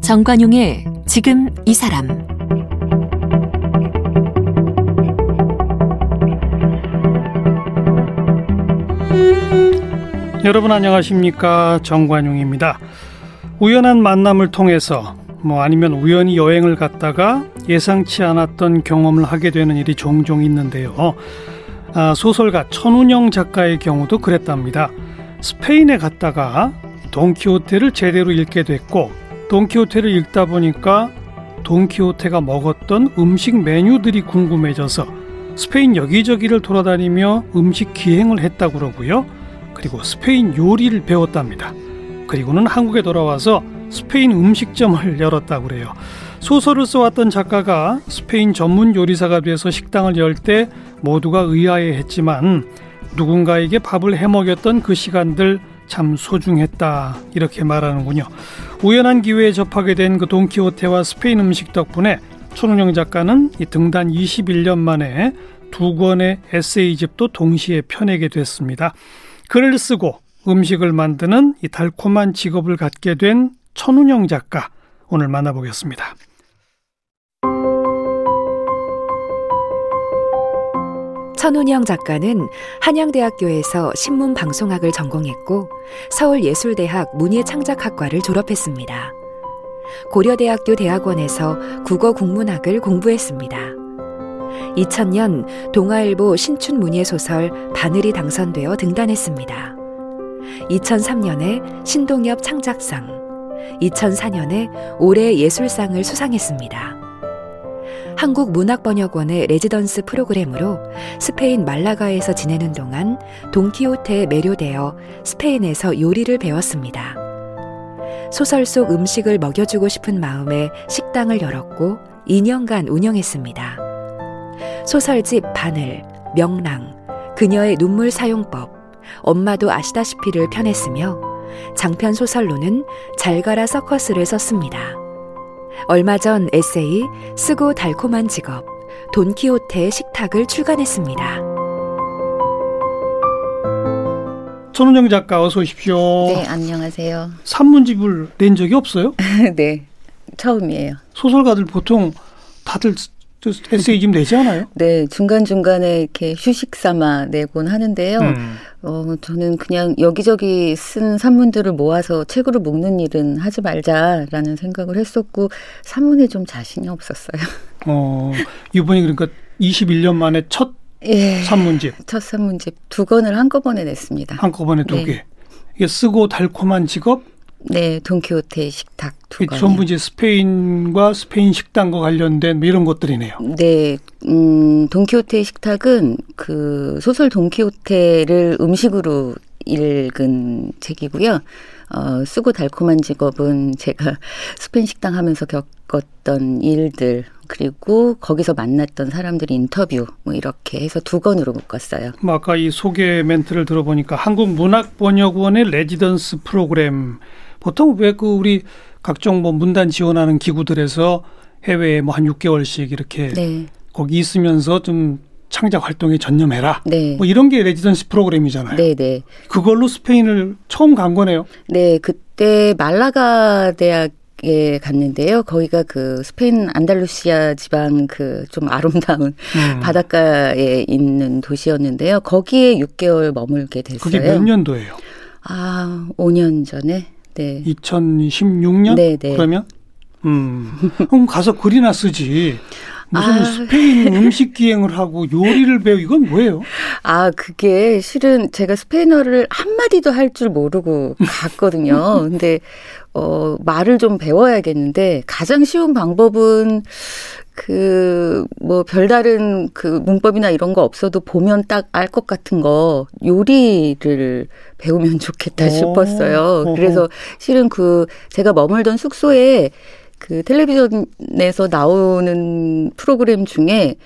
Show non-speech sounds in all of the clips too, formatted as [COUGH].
정관용의 지금 이 사람 여러분 안녕하십니까 정관용입니다. 우연한 만남을 통해서 뭐 아니면 우연히 여행을 갔다가 예상치 않았던 경험을 하게 되는 일이 종종 있는데요. 아, 소설가 천운영 작가의 경우도 그랬답니다. 스페인에 갔다가 돈키호테를 제대로 읽게 됐고 돈키호테를 읽다 보니까 돈키호테가 먹었던 음식 메뉴들이 궁금해져서 스페인 여기저기를 돌아다니며 음식 기행을 했다고 그러고요. 그리고 스페인 요리를 배웠답니다. 그리고는 한국에 돌아와서 스페인 음식점을 [LAUGHS] 열었다고 그래요. 소설을 써왔던 작가가 스페인 전문 요리사가 돼서 식당을 열 때 모두가 의아해 했지만 누군가에게 밥을 해 먹였던 그 시간들 참 소중했다 이렇게 말하는군요. 우연한 기회에 접하게 된 그 돈키호테와 스페인 음식 덕분에 손은영 작가는 이 등단 21년 만에 두 권의 에세이집도 동시에 펴내게 됐습니다. 글을 쓰고 음식을 만드는 이 달콤한 직업을 갖게 된 천운영 작가 오늘 만나보겠습니다. 천운영 작가는 한양대학교에서 신문방송학을 전공했고 서울예술대학 문예창작학과를 졸업했습니다. 고려대학교 대학원에서 국어국문학을 공부했습니다. 2000년 동아일보 신춘문예소설 바늘이 당선되어 등단했습니다. 2003년에 신동엽 창작상, 2004년에 올해 예술상을 수상했습니다. 한국문학번역원의 레지던스 프로그램으로 스페인 말라가에서 지내는 동안 돈키호테에 매료되어 스페인에서 요리를 배웠습니다. 소설 속 음식을 먹여주고 싶은 마음에 식당을 열었고 2년간 운영했습니다. 소설집 바늘, 명랑, 그녀의 눈물 사용법, 엄마도 아시다시피를 편했으며 장편 소설로는 잘 가라 서커스를 썼습니다. 얼마 전 에세이 쓰고 달콤한 직업 돈키호테의 식탁을 출간했습니다. 손은영 작가 어서 오십시오. 네, 안녕하세요. 산문집을 낸 적이 없어요? [LAUGHS] 네, 처음이에요. 소설가들 보통 다들 에세이 좀 내지 않아요? 네, 중간중간에 이렇게 휴식 삼아 내곤 하는데요. 음. 어, 저는 그냥 여기저기 쓴 산문들을 모아서 책으로 묶는 일은 하지 말자라는 생각을 했었고, 산문에 좀 자신이 없었어요. 어, 이번이 그러니까 21년 만에 첫 예, 산문집. 첫 산문집 두 권을 한꺼번에 냈습니다. 한꺼번에 두 네. 개. 이게 쓰고 달콤한 직업, 네, 돈키호테 식탁 두 건. 전부 이제 스페인과 스페인 식당과 관련된 뭐 이런 것들이네요. 네, 음, 돈키호테 식탁은 그 소설 돈키호테를 음식으로 읽은 책이고요. 어, 쓰고 달콤한 직업은 제가 [LAUGHS] 스페인 식당 하면서 겪었던 일들 그리고 거기서 만났던 사람들 인터뷰 뭐 이렇게 해서 두 권으로 묶었어요. 뭐 아까 이 소개 멘트를 들어보니까 한국문학번역원의 레지던스 프로그램 보통 왜 그 우리 각종 뭐 문단 지원하는 기구들에서 해외에 뭐 한 6개월씩 이렇게 네. 거기 있으면서 좀 창작 활동에 전념해라. 네. 뭐 이런 게 residency 프로그램이잖아요. 네, 네. 그걸로 스페인을 처음 간 거네요. 네, 그때 말라가 대학 에 갔는데요. 거기가 그 스페인 안달루시아 지방 그 좀 아름다운 음. [LAUGHS] 바닷가에 있는 도시였는데요. 거기에 6개월 머물게 됐어요. 그게 몇 년도예요? 아, 5년 전에. 네. 2016년? 네, 네. 그러면 음. 그럼 가서 글이나 쓰지. 무슨 아. 스페인 음식 기행을 하고 요리를 배우 이건 뭐예요? 아 그게 실은 제가 스페인어를 한 마디도 할 줄 모르고 갔거든요. [LAUGHS] 근데 어 말을 좀 배워야겠는데 가장 쉬운 방법은 그, 뭐, 별다른 그 문법이나 이런 거 없어도 보면 딱 알 것 같은 거, 요리를 배우면 좋겠다 오. 싶었어요. 그래서 실은 그, 제가 머물던 숙소에 그 텔레비전에서 나오는 프로그램 중에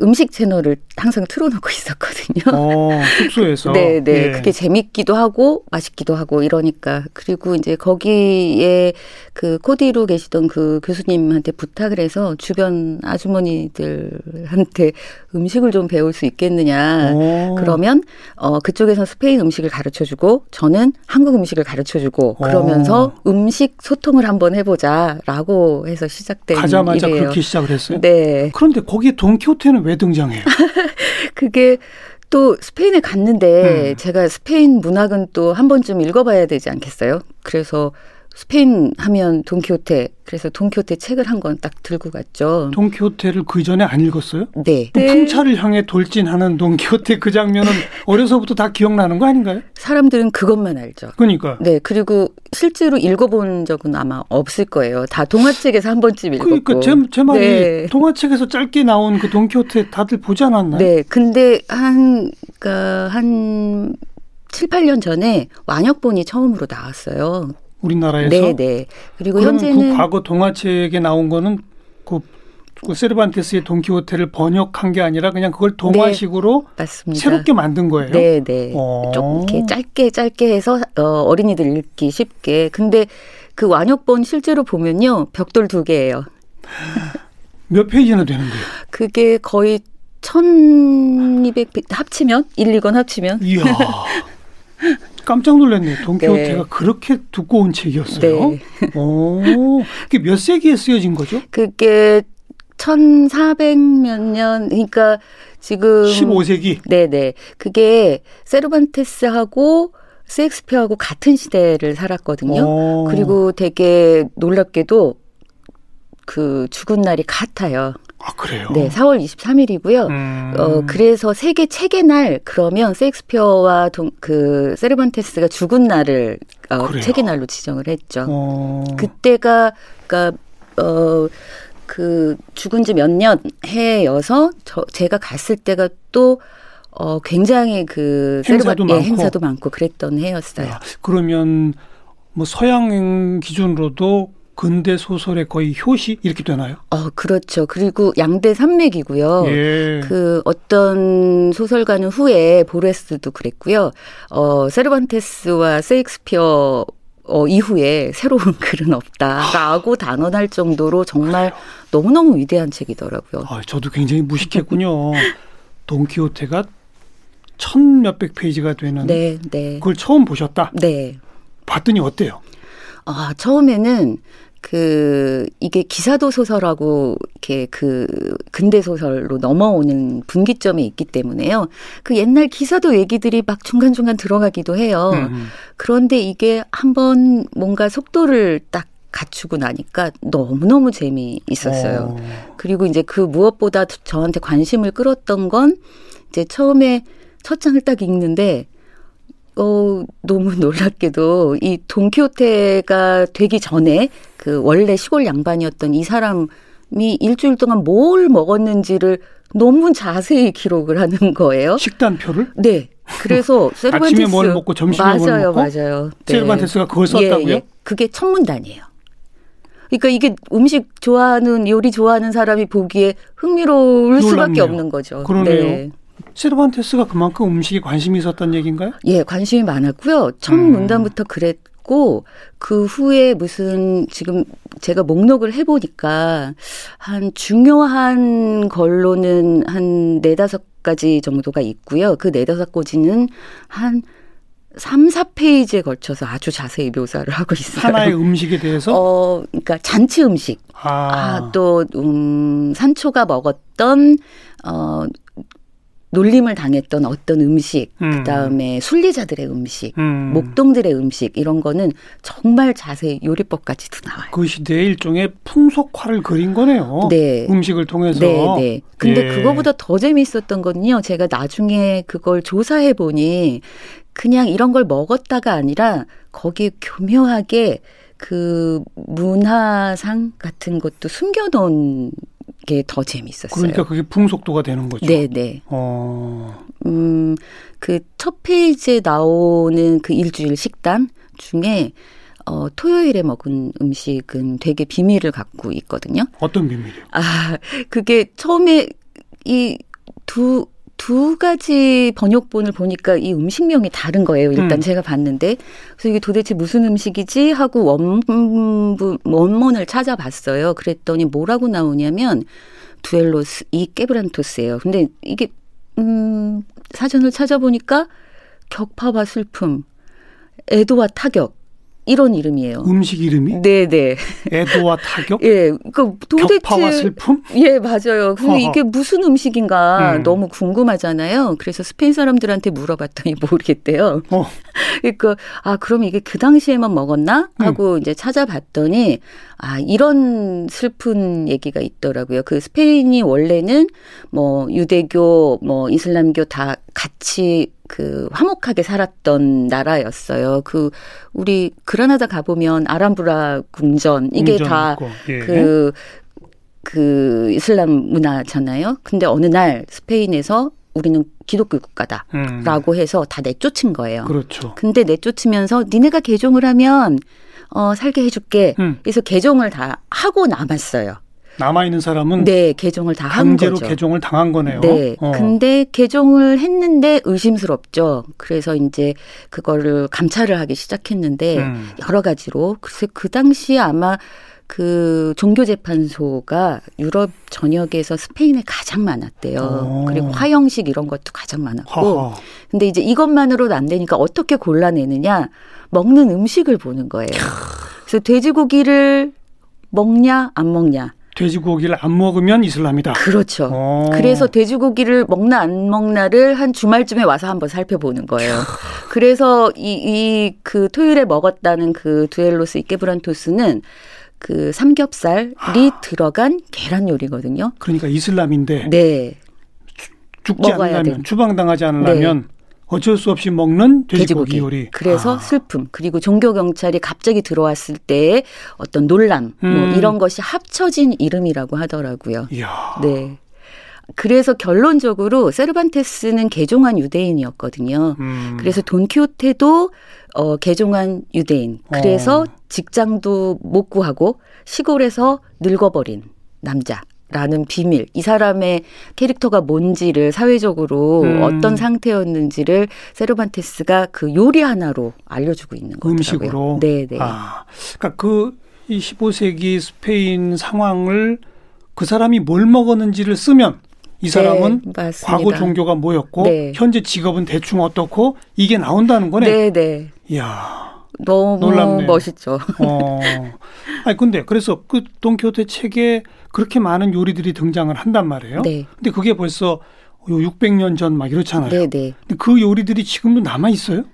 음식 채널을 항상 틀어놓고 [LAUGHS] 있었거든요. 어, 숙소에서. 네, 네. 예. 그게 재밌기도 하고 맛있기도 하고 이러니까 그리고 이제 거기에 그 코디로 계시던 그 교수님한테 부탁을 해서 주변 아주머니들한테 [LAUGHS] 음식을 좀 배울 수 있겠느냐. 오. 그러면 어 그쪽에서 스페인 음식을 가르쳐 주고 저는 한국 음식을 가르쳐 주고 그러면서 음식 소통을 한번 해 보자라고 해서 시작된 가자마자 일이에요. 그렇게 시작을 했어요. 네. 그런데 거기에 돈키호테는 왜 등장해요? [LAUGHS] 그게 또 스페인에 갔는데 음. 제가 스페인 문학은 또 한 번쯤 읽어봐야 되지 않겠어요? 그래서 스페인 하면 돈키호테 그래서 돈키호테 책을 한 권 딱 들고 갔죠. 돈키호테를 그 전에 안 읽었어요? 네. 그 풍차를 향해 돌진하는 돈키호테 그 장면은 [LAUGHS] 어려서부터 다 기억나는 거 아닌가요? 사람들은 그것만 알죠. 그러니까. 네, 그리고 실제로 읽어본 적은 아마 없을 거예요. 다 동화책에서 한 번쯤 읽었고. 그러니까 제, 제 말이 네. 동화책에서 짧게 나온 그 돈키호테 다들 보지 않았나요? 네, 근데 한, 그니까 한 7, 8년 전에 완역본이 처음으로 나왔어요. 우리나라에서. 네, 네. 그리고 그럼 현재는 그 과거 동화책에 나온 거는 그, 그 세르반테스의 돈키호테를 번역한 게 아니라 그냥 그걸 동화식으로 맞습니다. 새롭게 만든 거예요. 네, 네. 어. 좀 이렇게 짧게 짧게 해서 어, 어린이들 읽기 쉽게. 근데 그 완역본 실제로 보면요. 벽돌 두 개예요. [LAUGHS] 몇 페이지나 되는데요? 그게 거의 1200 합치면 1, 2권 합치면 이야. [LAUGHS] 깜짝 놀랐네요. 돈키호테가 네. 그렇게 두꺼운 책이었어요. 네. [LAUGHS] 오, 그게 몇 세기에 쓰여진 거죠? 그게 1400몇 년 그러니까 지금 15세기. 네네. 그게 세르반테스하고 셰익스피어하고 같은 시대를 살았거든요. 어. 그리고 되게 놀랍게도 그 죽은 날이 같아요. 아 그래요. 네, 4월 23일이고요. 음. 어 그래서 세계 책의 날 그러면 셰익스피어와 동, 그 세르반테스가 죽은 날을 어, 그래요? 책의 날로 지정을 했죠. 어. 그때가 그러니까 어 그 죽은 지 몇 년 해여서 저 제가 갔을 때가 또 어, 굉장히 그 행사도 세르바- 예, 많고. 행사도 많고 그랬던 해였어요. 야, 그러면 뭐 서양 기준으로도 근대 소설의 거의 효시 이렇게 되나요? 어, 그렇죠. 그리고 양대 산맥이고요. 예. 그 어떤 소설가는 후에 보레스도 그랬고요. 어, 세르반테스와 세익스피어 어, 이후에 새로운 [LAUGHS] 글은 없다라고 단언할 정도로 정말 너무너무 위대한 책이더라고요. 아, 저도 굉장히 무식했군요. [LAUGHS] 돈키호테가 천 몇백 페이지가 되는 네, 네. 그걸 처음 보셨다. 네. 봤더니 어때요? 아, 처음에는 그 이게 기사도 소설하고 이렇게 그 근대 소설로 넘어오는 분기점이 있기 때문에요. 그 옛날 기사도 얘기들이 막 중간중간 들어가기도 해요. 음. 그런데 이게 한번 뭔가 속도를 딱 갖추고 나니까 너무너무 재미있었어요. 어. 그리고 이제 그 무엇보다 저한테 관심을 끌었던 건 이제 처음에 첫 장을 딱 읽는데 어, 너무 놀랍게도 이 돈키호테가 되기 전에 그 원래 시골 양반이었던 이 사람이 일주일 동안 뭘 먹었는지를 너무 자세히 기록을 하는 거예요. 식단표를 네. 그래서 세르반테스 아침에 뭘 먹고 점심에 뭘 맞아요, 먹고? 맞아요. 네. 세르반테스가 그걸 썼다고요? 예, 예. 그게 첫 문단이에요. 그러니까 이게 음식 좋아하는 요리 좋아하는 사람이 보기에 흥미로울 수밖에 놀랍네요. 없는 거죠. 그러네요. 네. 세르반테스가 그만큼 음식에 관심이 있었던 얘기인가요? 예, 관심이 많았고요. 첫 음. 문단부터 그랬 고 그 후에 무슨 지금 제가 목록을 해보니까 한 중요한 걸로는 한 네다섯 가지 정도가 있고요. 그 네다섯 가지는 한 3, 4페이지에 걸쳐서 아주 자세히 묘사를 [LAUGHS] 하고 있어요. 하나의 음식에 대해서 어, 그러니까 잔치 음식. 아, 아, 또, 음, 산초가 먹었던, 어, 놀림을 당했던 어떤 음식, 음. 그 다음에 순리자들의 음식, 음. 목동들의 음식, 이런 거는 정말 자세히 요리법까지도 나와요. 그 시대의 일종의 풍속화를 그린 거네요. 네. 음식을 통해서. 네, 네. 근데 예. 그거보다 더 재미있었던 거는요. 제가 나중에 그걸 조사해 보니 그냥 이런 걸 먹었다가 아니라 거기에 교묘하게 그 문화상 같은 것도 숨겨놓은 게 더 재미있었어요. 그러니까 그게 풍속도가 되는 거죠. 네, 네. 어. 음, 그 첫 페이지에 나오는 그 일주일 식단 중에 어, 토요일에 먹은 음식은 되게 비밀을 갖고 있거든요. 어떤 비밀이요? 아, 그게 처음에 이 두, 두 가지 번역본을 보니까 이 음식명이 다른 거예요. 일단 음. 제가 봤는데. 그래서 이게 도대체 무슨 음식이지? 하고 원부, 원문을 찾아봤어요. 그랬더니 뭐라고 나오냐면 두엘로스 이 깨브란토스예요. 근데 이게 음 사전을 찾아보니까 격파와 슬픔, 애도와 타격 이런 이름이에요. 음식 이름이 네, 네. 애도와 타격, [LAUGHS] 예. 그 도대체 격파와 슬픔. 예, 맞아요. 근데. 이게 무슨 음식인가 음. 너무 궁금하잖아요. 그래서 스페인 사람들한테 물어봤더니 [LAUGHS] 모르겠대요. 어, 그러니까 아 그럼 이게 그 당시에만 먹었나 음. 하고 이제 찾아봤더니 아 이런 슬픈 얘기가 있더라고요. 그 스페인이 원래는 뭐 유대교 뭐 이슬람교 다 같이 그 화목하게 살았던 나라였어요. 그 우리 그라나다 가보면 아람브라 궁전 이게 궁전 다 있고, 예. 그, 그 이슬람 문화잖아요. 근데 어느 날 스페인에서 우리는 기독교 국가다. 음, 라고 해서 다 내쫓은 거예요. 그렇죠. 근데 내쫓으면서 니네가 개종을 하면 어 살게 해줄게. 음. 그래서 개종을 다 하고 남았어요. 남아 있는 사람은 네, 개종을 다한 강제로 거죠. 개종을 당한 거네요. 네. 어. 근데 개종을 했는데 의심스럽죠. 그래서 이제 그거를 감찰을 하기 시작했는데 음. 여러 가지로 글쎄 그 당시에 아마 그 종교재판소가 유럽 전역에서 스페인에 가장 많았대요. 오. 그리고 화형식 이런 것도 가장 많았고. 허허. 근데 이제 이것만으로도 안 되니까 어떻게 골라내느냐? 먹는 음식을 보는 거예요. 그래서 돼지고기를 먹냐 안 먹냐. 돼지고기를 안 먹으면 이슬람이다. 그렇죠. 어. 그래서 돼지고기를 먹나 안 먹나를 한 주말쯤에 와서 한번 살펴보는 거예요. 그래서 이이그 토요일에 먹었다는 그 두엘로스 이케브란토스는 그 삼겹살이 들어간 계란 요리거든요. 그러니까 이슬람인데 네. 죽지 먹어야 않으려면 돼. 네. 추방당하지 않으려면 어쩔 수 없이 먹는 돼지고기, 요리. 그래서 아. 슬픔 그리고 종교 경찰이 갑자기 들어왔을 때의 어떤 논란 음. 뭐 이런 것이 합쳐진 이름이라고 하더라고요. 이야. 네. 그래서 결론적으로 세르반테스는 개종한 유대인이었거든요. 음. 그래서 돈키호테도 어 개종한 유대인. 그래서 어. 직장도 못 구하고 시골에서 늙어버린 남자 라는 비밀. 이 사람의 캐릭터가 뭔지를 사회적으로 음. 어떤 상태였는지를 세르반테스가 그 요리 하나로 알려주고 있는 거더라고요. 음식으로. 네, 네. 아, 그러니까 그이 15세기 스페인 상황을 그 사람이 뭘 먹었는지를 쓰면 이 사람은 네. 과거 종교가 뭐였고 네. 현재 직업은 대충 어떻고 이게 나온다는 거네. 네, 네. 이야. 너무 놀랍네요. 멋있죠. 어. 아니 근데 그래서 그 돈키호테 책에 그렇게 많은 요리들이 등장을 한단 말이에요. 네. 근데 그게 벌써 요 600년 전 막 이렇잖아요. 네, 네. 근데 그 요리들이 지금도 남아 있어요?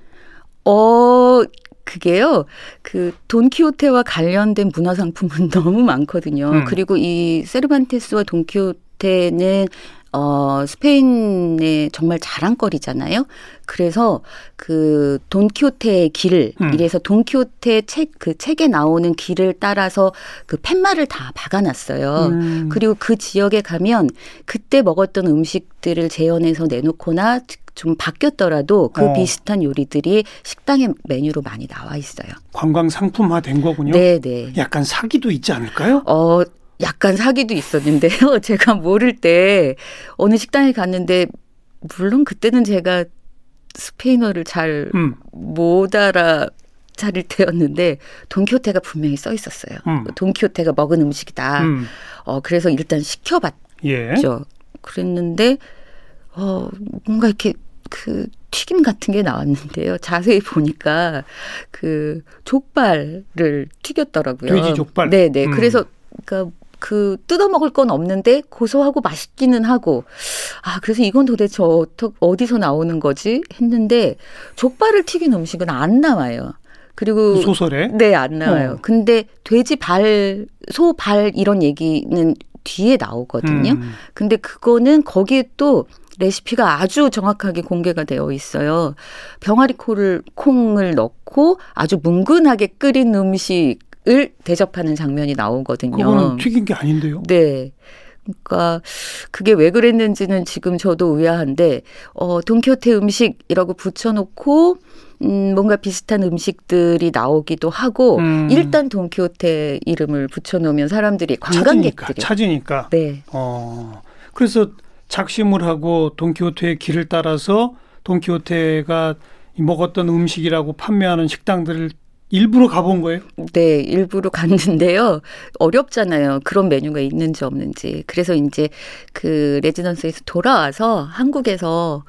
어, 그게요. 그 돈키호테와 관련된 문화 상품은 [LAUGHS] 너무 많거든요. 음. 그리고 이 세르반테스와 돈키호테는 어, 스페인의 정말 자랑거리잖아요. 그래서 그 돈키호테의 길, 음. 이래서 돈키호테 책, 그 책에 나오는 길을 따라서 그 팻말을 다 박아놨어요. 음. 그리고 그 지역에 가면 그때 먹었던 음식들을 재현해서 내놓거나 좀 바뀌었더라도 그 어. 비슷한 요리들이 식당의 메뉴로 많이 나와 있어요. 관광 상품화 된 거군요. 네, 네. 약간 사기도 있지 않을까요? 어, 약간 사기도 있었는데요. [LAUGHS] 제가 모를 때 어느 식당에 갔는데 물론 그때는 제가 스페인어를 잘못 음. 알아 차릴 때였는데 돈키호테가 분명히 써 있었어요. 음. 돈키호테가 먹은 음식이다. 음. 어 그래서 일단 시켜봤 예. 죠 그랬는데 어 뭔가 이렇게 그 튀김 같은 게 나왔는데요. 자세히 보니까 그 족발을 튀겼더라고요. 돼지 족발? 네, 네. 음. 그래서 그러니까 그 뜯어 먹을 건 없는데 고소하고 맛있기는 하고 아 그래서 이건 도대체 어떠, 어디서 나오는 거지 했는데 족발을 튀긴 음식은 안 나와요. 그리고 그 소설에 네, 안 나와요. 어. 근데 돼지 발, 소 발 이런 얘기는 뒤에 나오거든요. 음. 근데 그거는 거기에 또 레시피가 아주 정확하게 공개가 되어 있어요. 병아리 콩을 콩을 넣고 아주 뭉근하게 끓인 음식 을 대접하는 장면이 나오거든요. 그거는 튀긴 게 아닌데요. 네. 그러니까 그게 왜 그랬는지는 지금 저도 의아한데 어 돈키호테 음식이라고 붙여놓고 음 뭔가 비슷한 음식들이 나오기도 하고 음. 일단 돈키호테 이름을 붙여놓으면 사람들이 찾으니까 관광객들이 찾으니까. 네 어. 그래서 작심을 하고 돈키호테의 길을 따라서 돈키호테가 먹었던 음식이라고 판매하는 식당들을 일부러 가본 거예요? 네, 일부러 갔는데요. 어렵잖아요. 그런 메뉴가 있는지 없는지. 그래서 이제 그 residence에서 돌아와서 한국에서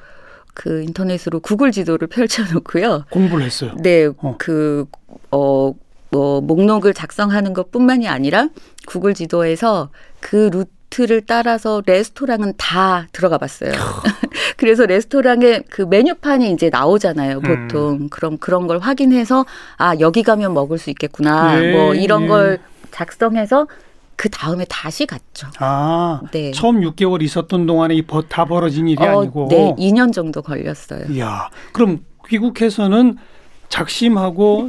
그 인터넷으로 구글 지도를 [LAUGHS] 펼쳐놓고요. 공부를 했어요. 네, 어. 그, 어, 뭐, 목록을 작성하는 것 뿐만이 아니라 구글 지도에서 그 루트를 따라서 레스토랑은 다 들어가 봤어요. [LAUGHS] [LAUGHS] 그래서 레스토랑에 그 메뉴판이 이제 나오잖아요, 음. 보통. 음. 그럼 그런 걸 확인해서, 아, 여기 가면 먹을 수 있겠구나. 예, 뭐 이런 예. 걸 작성해서 그 다음에 다시 갔죠. 아, 네. 처음 6개월 있었던 동안에 이다 벌어진 일이 어, 아니고. 네, 2년 정도 걸렸어요. 이야, 그럼 귀국해서는 작심하고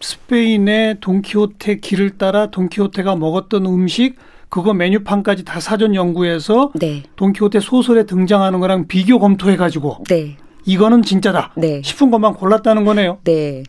스페인의 돈키호테 길을 따라 돈키호테가 먹었던 음식 그거 메뉴판까지 다 사전 연구해서 네. 돈키호테 소설에 등장하는 거랑 비교 검토해 가지고 네. 이거는 진짜다 네. 싶은 것만 골랐다는 거네요. 네.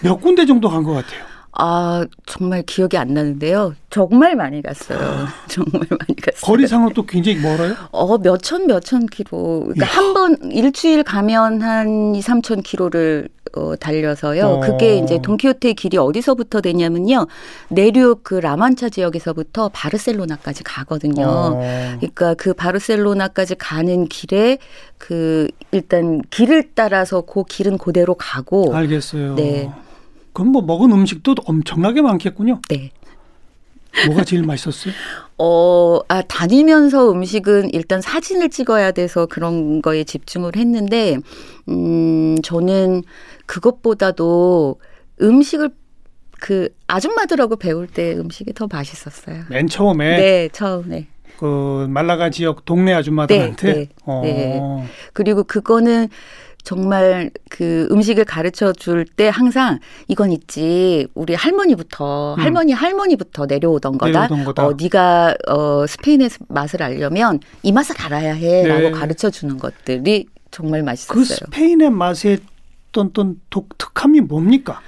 몇 군데 정도 간 것 같아요. 아, 정말 기억이 안 나는데요. 정말 많이 갔어요. 정말 많이 갔어요. 거리상으로 또 굉장히 멀어요? 어, 몇 천, 몇천 킬로. 그러니까 한 번 일주일 가면 한 2, 3천 킬로를 어, 달려서요. 어. 그게 이제 돈키호테의 길이 어디서부터 되냐면요. 내륙 그 라만차 지역에서부터 바르셀로나까지 가거든요. 어. 그러니까 그 바르셀로나까지 가는 길에 그 일단 길을 따라서 그 길은 그대로 가고 알겠어요. 네. 그럼 뭐 먹은 음식도 엄청나게 많겠군요. 네. 뭐가 제일 맛있었어요? [LAUGHS] 어, 아, 다니면서 음식은 일단 사진을 찍어야 돼서 그런 거에 집중을 했는데, 음, 저는 그것보다도 음식을 그 아줌마들하고 배울 때 음식이 더 맛있었어요. 맨 처음에? 네, 처음에. 그 말라가 지역 동네 아줌마들한테? 네, 네, 어. 네. 그리고 그거는 정말 그 음식을 가르쳐 줄 때 항상 이건 있지 우리 할머니부터 음. 할머니 할머니부터 내려오던 거다. 내려오던 거다. 어 네가 어 스페인의 맛을 알려면 이 맛을 알아야 해라고 네. 가르쳐 주는 것들이 정말 맛있었어요. 그 스페인의 맛의 어떤 독특함이 뭡니까?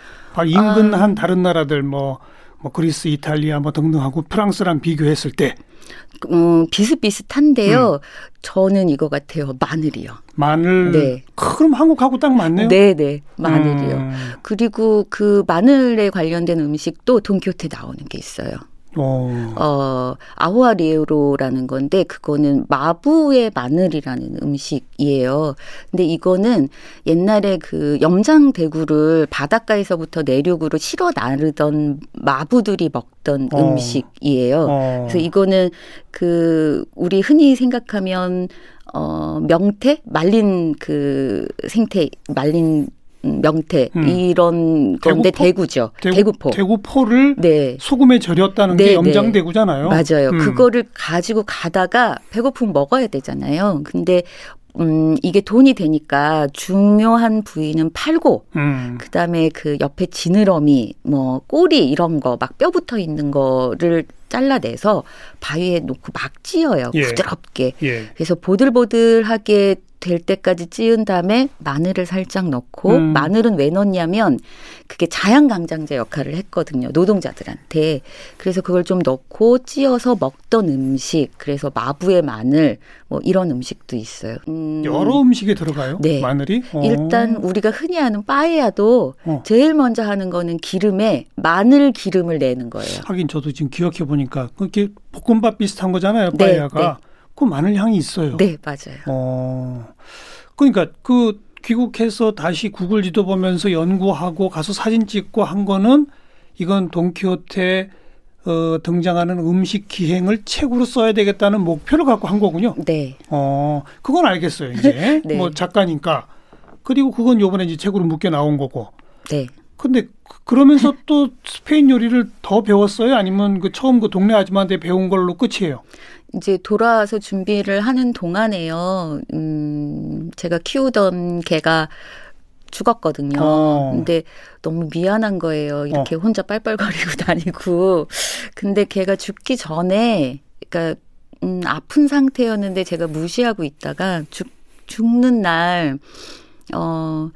인근 아. 한 다른 나라들 뭐, 뭐 그리스, 이탈리아 뭐 등등하고 프랑스랑 비교했을 때 음, 비슷비슷한데요. 음. 저는 이거 같아요. 마늘이요. 마늘. 네. 그럼 한국하고 딱 맞네요. 네, 네. 마늘이요. 음. 그리고 그 마늘에 관련된 음식도 돈키호테 나오는 게 있어요. 오. 어. 어, 아호아리에로라는 건데 그거는 마부의 마늘이라는 음식이에요. 근데 이거는 옛날에 그 염장 대구를 바닷가에서부터 내륙으로 실어 나르던 마부들이 먹던 어. 음식이에요. 어. 그래서 이거는 그 우리 흔히 생각하면 어 명태 말린 그 생태 말린 명태 음. 이런 건데 대구포? 죠 대구, 포 대구포를 네. 소금에 절였다는 네, 게 염장대구잖아요. 맞아요. 음. 그거를 가지고 가다가 배고프면 먹어야 되잖아요. 근데 음, 이게 돈이 되니까 중요한 부위는 팔고, 음. 그 다음에 그 옆에 지느러미, 뭐, 꼬리 이런 거, 막 뼈 붙어 있는 거를 잘라내서 바위에 놓고 막 찧어요. 예. 부드럽게. 예. 그래서 보들보들하게 될 때까지 찌은 다음에 마늘을 살짝 넣고 음. 마늘은 왜 넣냐면 그게 자양강장제 역할을 했거든요 노동자들한테 그래서 그걸 좀 넣고 찌어서 먹던 음식 그래서 마부의 마늘 뭐 이런 음식도 있어요 음. 여러 음식에 들어가요 네 마늘이 오. 어. 일단 우리가 흔히 하는 빠에야도 어. 제일 먼저 하는 거는 기름에 마늘 기름을 내는 거예요 하긴 저도 지금 기억해 보니까 그게 볶음밥 비슷한 거잖아요 빠에야가 네, 네. 그 마늘 향이 있어요. 네, 맞아요. 어. 그러니까 그 귀국해서 다시 구글 지도 보면서 연구하고 가서 사진 찍고 한 거는 이건 돈키호테 어, 등장하는 음식 기행을 책으로 써야 되겠다는 목표를 갖고 한 거군요. 네. 어, 그건 알겠어요. 이제 [LAUGHS] 네. 뭐 작가니까 그리고 그건 요번에 이제 책으로 묶여 나온 거고. 네. 근데 그러면서 또 스페인 요리를 더 배웠어요? 아니면 그 처음 그 동네 아줌마한테 배운 걸로 끝이에요? 이제 돌아와서 준비를 하는 동안에요. 음, 제가 키우던 개가 죽었거든요. 어. 근데 너무 미안한 거예요. 이렇게 어. 혼자 빨빨거리고 [LAUGHS] 다니고. 근데 걔가 죽기 전에, 그러니까, 음, 아픈 상태였는데 제가 무시하고 있다가 죽, 죽는 날, 어,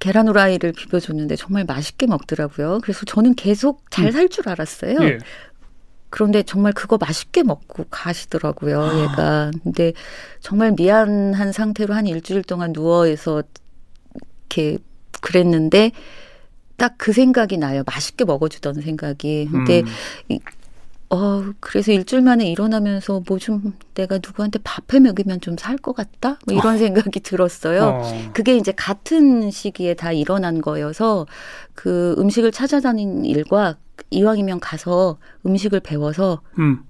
계란 후라이를 비벼줬는데 정말 맛있게 먹더라고요. 그래서 저는 계속 잘 살줄 음. 알았어요. 예. 그런데 정말 그거 맛있게 먹고 가시더라고요, 아. 얘가. 근데 정말 미안한 상태로 한 일주일 동안 누워서 이렇게 그랬는데 딱 그 생각이 나요. 맛있게 먹어주던 생각이. 근데 음. 어, 그래서 일주일 만에 일어나면서 뭐 좀 내가 누구한테 밥해 먹이면 좀 살 것 같다? 뭐 이런 생각이 들었어요. 어. 그게 이제 같은 시기에 다 일어난 거여서 그 음식을 찾아다닌 일과 이왕이면 가서 음식을 배워서 음.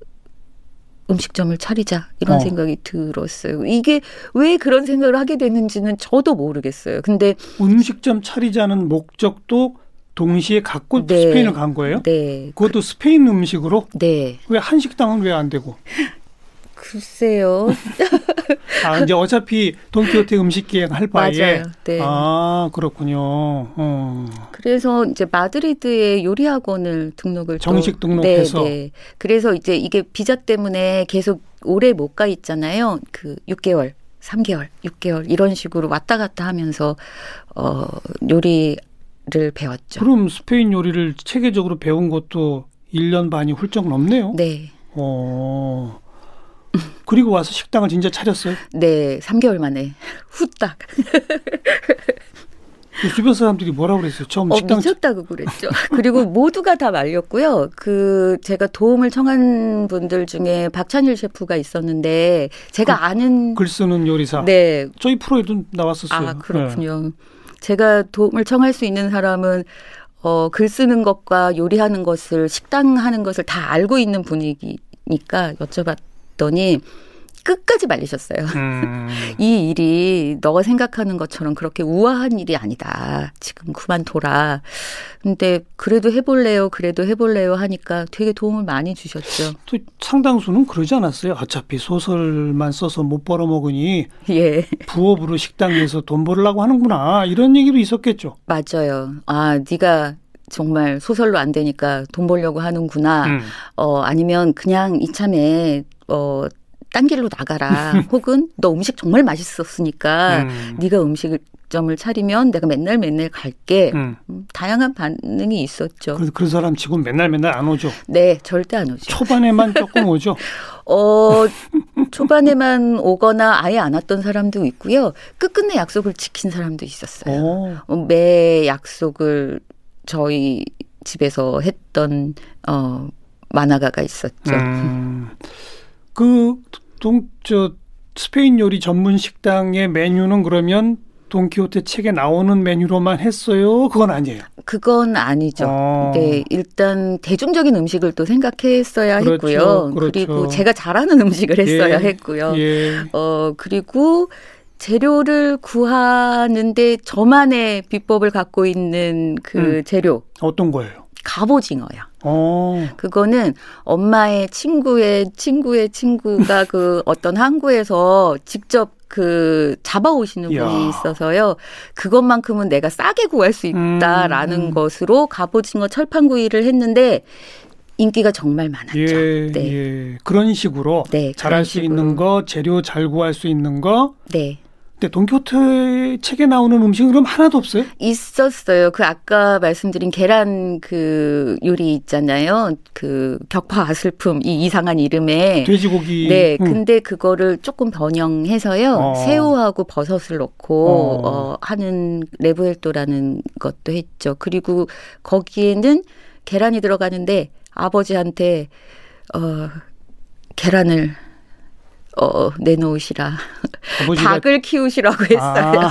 음식점을 차리자 이런 어. 생각이 들었어요. 이게 왜 그런 생각을 하게 됐는지는 저도 모르겠어요. 근데 음식점 차리자는 목적도 동시에 갖고 네. 스페인을 간 거예요? 네, 그것도 스페인 음식으로? 네, 왜 한식당은 왜 안 되고? 글쎄요. 아, 이제 어차피 돈키호테 음식 기행 할 바에. 맞아요. 네. 아, 그렇군요. 어. 그래서 이제 마드리드에 요리 학원을 등록을 또- 정식 등록해서. 네, 네. 그래서 이제 이게 비자 때문에 계속 오래 못 가 있잖아요. 그 6개월, 3개월, 6개월 이런 식으로 왔다 갔다 하면서 어 요리 를 배웠죠. 그럼 스페인 요리를 체계적으로 배운 것도 1년 반이 훌쩍 넘네요. 네. 어. 그리고 와서 식당을 진짜 차렸어요. 네, 3개월 만에 후딱 그 주변 사람들이 뭐라고 그랬어요? 처음 어, 식당 미쳤다고 그랬죠. 그리고 모두가 다 말렸고요. 그 제가 도움을 청한 분들 중에 박찬일 셰프가 있었는데 제가 아는 글 쓰는 요리사. 네, 저희 프로에도 나왔었어요. 아, 그렇군요. 제가 도움을 청할 수 있는 사람은 어, 글 쓰는 것과 요리하는 것을 식당 하는 것을 다 알고 있는 분위기니까 여쭤봤더니 끝까지 말리셨어요. 네. 음, [LAUGHS] 이 일이 너가 생각하는 것처럼 그렇게 우아한 일이 아니다. 지금 그만둬라. 근데 그래도 해볼래요. 그래도 해볼래요 하니까 되게 도움을 많이 주셨죠. 또 상당수는 그러지 않았어요. 어차피 소설만 써서 못 벌어먹으니 [LAUGHS] 예, 부업으로 식당에서 돈 벌으려고 하는구나 이런 얘기도 있었겠죠. 맞아요. 아, 네가 정말 소설로 안 되니까 돈 벌려고 하는구나. 음. 어, 아니면 그냥 이참에, 어, 딴 길로 나가라. [LAUGHS] 혹은 너 음식 정말 맛있었으니까 음. 네가 음식점을 차리면 내가 맨날 맨날 갈게. 음. 음, 다양한 반응이 있었죠. 그래서 그 사람 지금 맨날 맨날 안 오죠. 네, 절대 안 오죠. 초반에만 [LAUGHS] 조금 오죠. 어, 초반에만 오거나 아예 안 왔던 사람도 있고요. 끝끝내 약속을 지킨 사람도 있었어요. 오. 어, 매 약속을 저희 집에서 했던 어 만화가가 있었죠. 음. 그 동저 스페인 요리 전문 식당의 메뉴는 그러면 돈키호테 책에 나오는 메뉴로만 했어요? 그건 아니에요. 그건 아니죠. 어. 네, 일단 대중적인 음식을 또 생각했어야 그렇죠, 했고요. 그렇죠. 리고 제가 잘하는 음식을 했어야 예, 했고요. 예. 어, 그리고 재료를 구하는데 저만의 비법을 갖고 있는 그 음. 재료, 어떤 거예요? 갑오징어요. 어. 그거는 엄마의 친구의 친구의 친구가 [LAUGHS] 그 어떤 항구에서 직접 그 잡아오시는 이야. 분이 있어서요. 그것만큼은 내가 싸게 구할 수 있다라는 음. 것으로 갑오징어 철판구이를 했는데 인기가 정말 많았죠. 예, 네. 예. 그런 식으로 네, 잘할 수 식으로. 있는 거, 재료 잘 구할 수 있는 거. 네. 근데 돈키호테 책에 나오는 음식은 그럼 하나도 없어요? 있었어요. 그 아까 말씀드린 계란 그 요리 있잖아요. 그 격파 아슬픔 이 이상한 이름에 돼지고기. 네, 음. 근데 그거를 조금 변형해서요. 어. 새우하고 버섯을 넣고 어. 어. 하는 레브엘토라는 것도 했죠. 그리고 거기에는 계란이 들어가는데 아버지한테 어 계란을 어 내놓으시라. 아버지가 닭을 키우시라고 했어요. 아.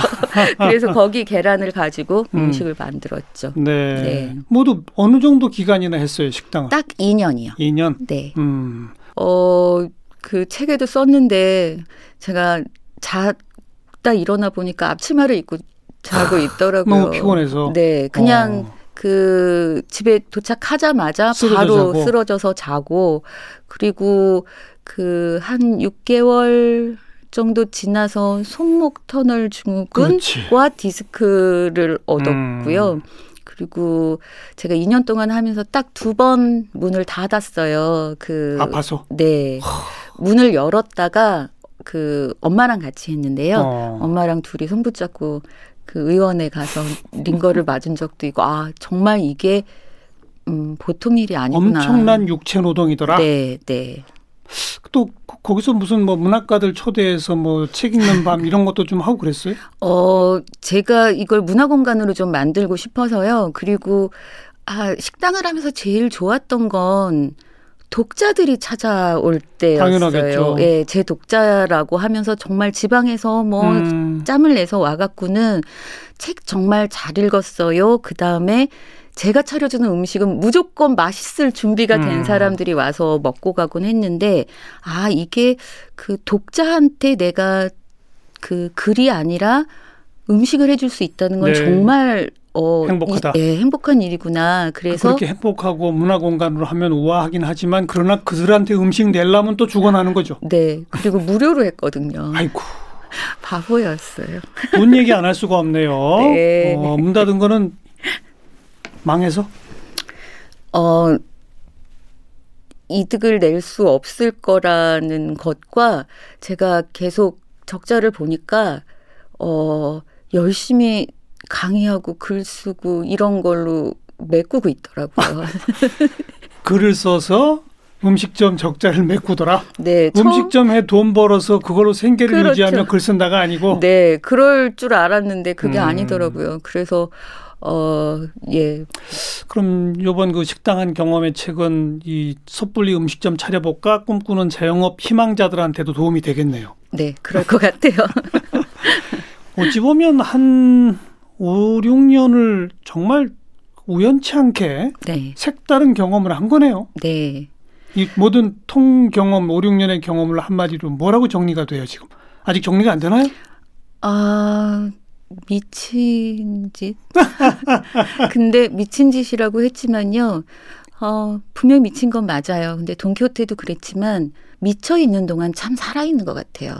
[LAUGHS] 그래서 거기 계란을 가지고 음. 음식을 만들었죠. 네. 네. 모두 어느 정도 기간이나 했어요, 식당을? 딱 2년이요. 2년. 네. 음. 어, 그 책에도 썼는데 제가 자다 일어나 보니까 앞치마를 입고 자고 있더라고요. 너무 피곤해서. 네, 그냥 어. 그 집에 도착하자마자 쓰러져 바로 자고. 쓰러져서 자고 그리고 그 한 6개월 정도 지나서 손목 터널. 증후군과 디스크를 얻었고요. 음. 그리고 제가 2년 동안 하면서 딱 두 번 문을 닫았어요. 그 아파서. 네. 문을 열었다가 그 엄마랑 같이 했는데요. 어. 엄마랑 둘이 손 붙잡고 그 의원에 가서 링거를 맞은 적도 있고 아 정말 이게 음, 보통 일이 아니구나. 엄청난 육체 노동이더라. 네, 네. 또 거기서 무슨 뭐 문학가들 초대해서 뭐 책 읽는 [LAUGHS] 밤 이런 것도 좀 하고 그랬어요? 어, 제가 이걸 문화 공간으로 좀 만들고 싶어서요. 그리고 아, 식당을 하면서 제일 좋았던 건 독자들이 찾아올 때였어요. 당연하겠죠. 예, 제 독자라고 하면서 정말 지방에서 뭐 음. 짬을 내서 와갖고는 책 정말 잘 읽었어요. 그 다음에 제가 차려주는 음식은 무조건 맛있을 준비가 된 음. 사람들이 와서 먹고 가곤 했는데, 아, 이게 그 독자한테 내가 그 글이 아니라 음식을 해줄 수 있다는 건 네. 정말 어, 행복하다. 이- 예, 행복한 일이구나. 그래서 그렇게 행복하고 문화 공간으로 하면 우아하긴 하지만 그러나 그들한테 음식 내려면 또 죽어나는 거죠. 네 그리고 무료로 했거든요. 아이고 바보였어요. 돈 얘기 안 할 수가 없네요. [LAUGHS] 네. 어, 문 닫은 거는 망해서 어, 이득을 낼 수 없을 거라는 것과 제가 계속 적자를 보니까 어, 열심히 강의하고 글 쓰고 이런 걸로 메꾸고 있더라고요. [LAUGHS] 글을 써서 음식점 적자를 메꾸더라. 네, 음식점에 돈 벌어서 그걸로 생계를 그렇죠. 유지하며 글 쓴다가 아니고 네, 그럴 줄 알았는데 그게 음. 아니더라고요. 그래서 어, 예, 그럼 요번 그 식당한 경험의 책은 이 섣불리 음식점 차려볼까 꿈꾸는 자영업 희망자들한테도 도움이 되겠네요. 네, 그럴 것 같아요. [LAUGHS] 어찌 보면 한 5, 6년을 정말 우연치 않게 네, 색다른 경험을 한 거네요. 네. 이 모든 통 경험, 5, 6년의 경험을 한마디로 뭐라고 정리가 돼요, 지금? 아직 정리가 안 되나요? 아, 미친 짓? [LAUGHS] 근데 미친 짓이라고 했지만요. 어, 분명히 미친 건 맞아요. 근데 돈키호테도 그랬지만 미쳐 있는 동안 참 살아 있는 것 같아요.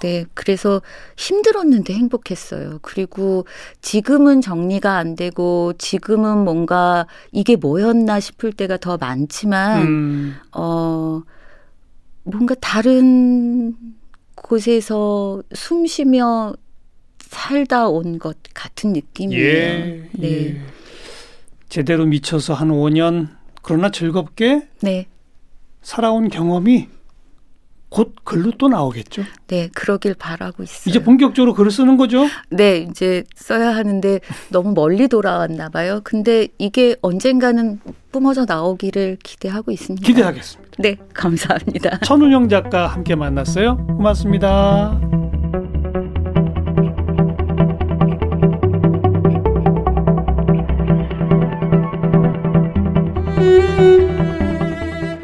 네, 그래서 힘들었는데 행복했어요. 그리고 지금은 정리가 안 되고 지금은 뭔가 이게 뭐였나 싶을 때가 더 많지만 음, 어, 뭔가 다른 곳에서 숨 쉬며 살다 온 것 같은 느낌이에요. 예, 네. 예. 제대로 미쳐서 한 5년, 그러나 즐겁게 네. 살아온 경험이 곧 글로 또 나오겠죠. 네, 그러길 바라고 있어요. 이제 본격적으로 글을 쓰는 거죠. 네, 이제 써야 하는데 너무 멀리 돌아왔나 봐요. 근데 이게 언젠가는 뿜어져 나오기를 기대하고 있습니다. 기대하겠습니다. 네, 감사합니다. 천운영 작가 함께 만났어요. 고맙습니다.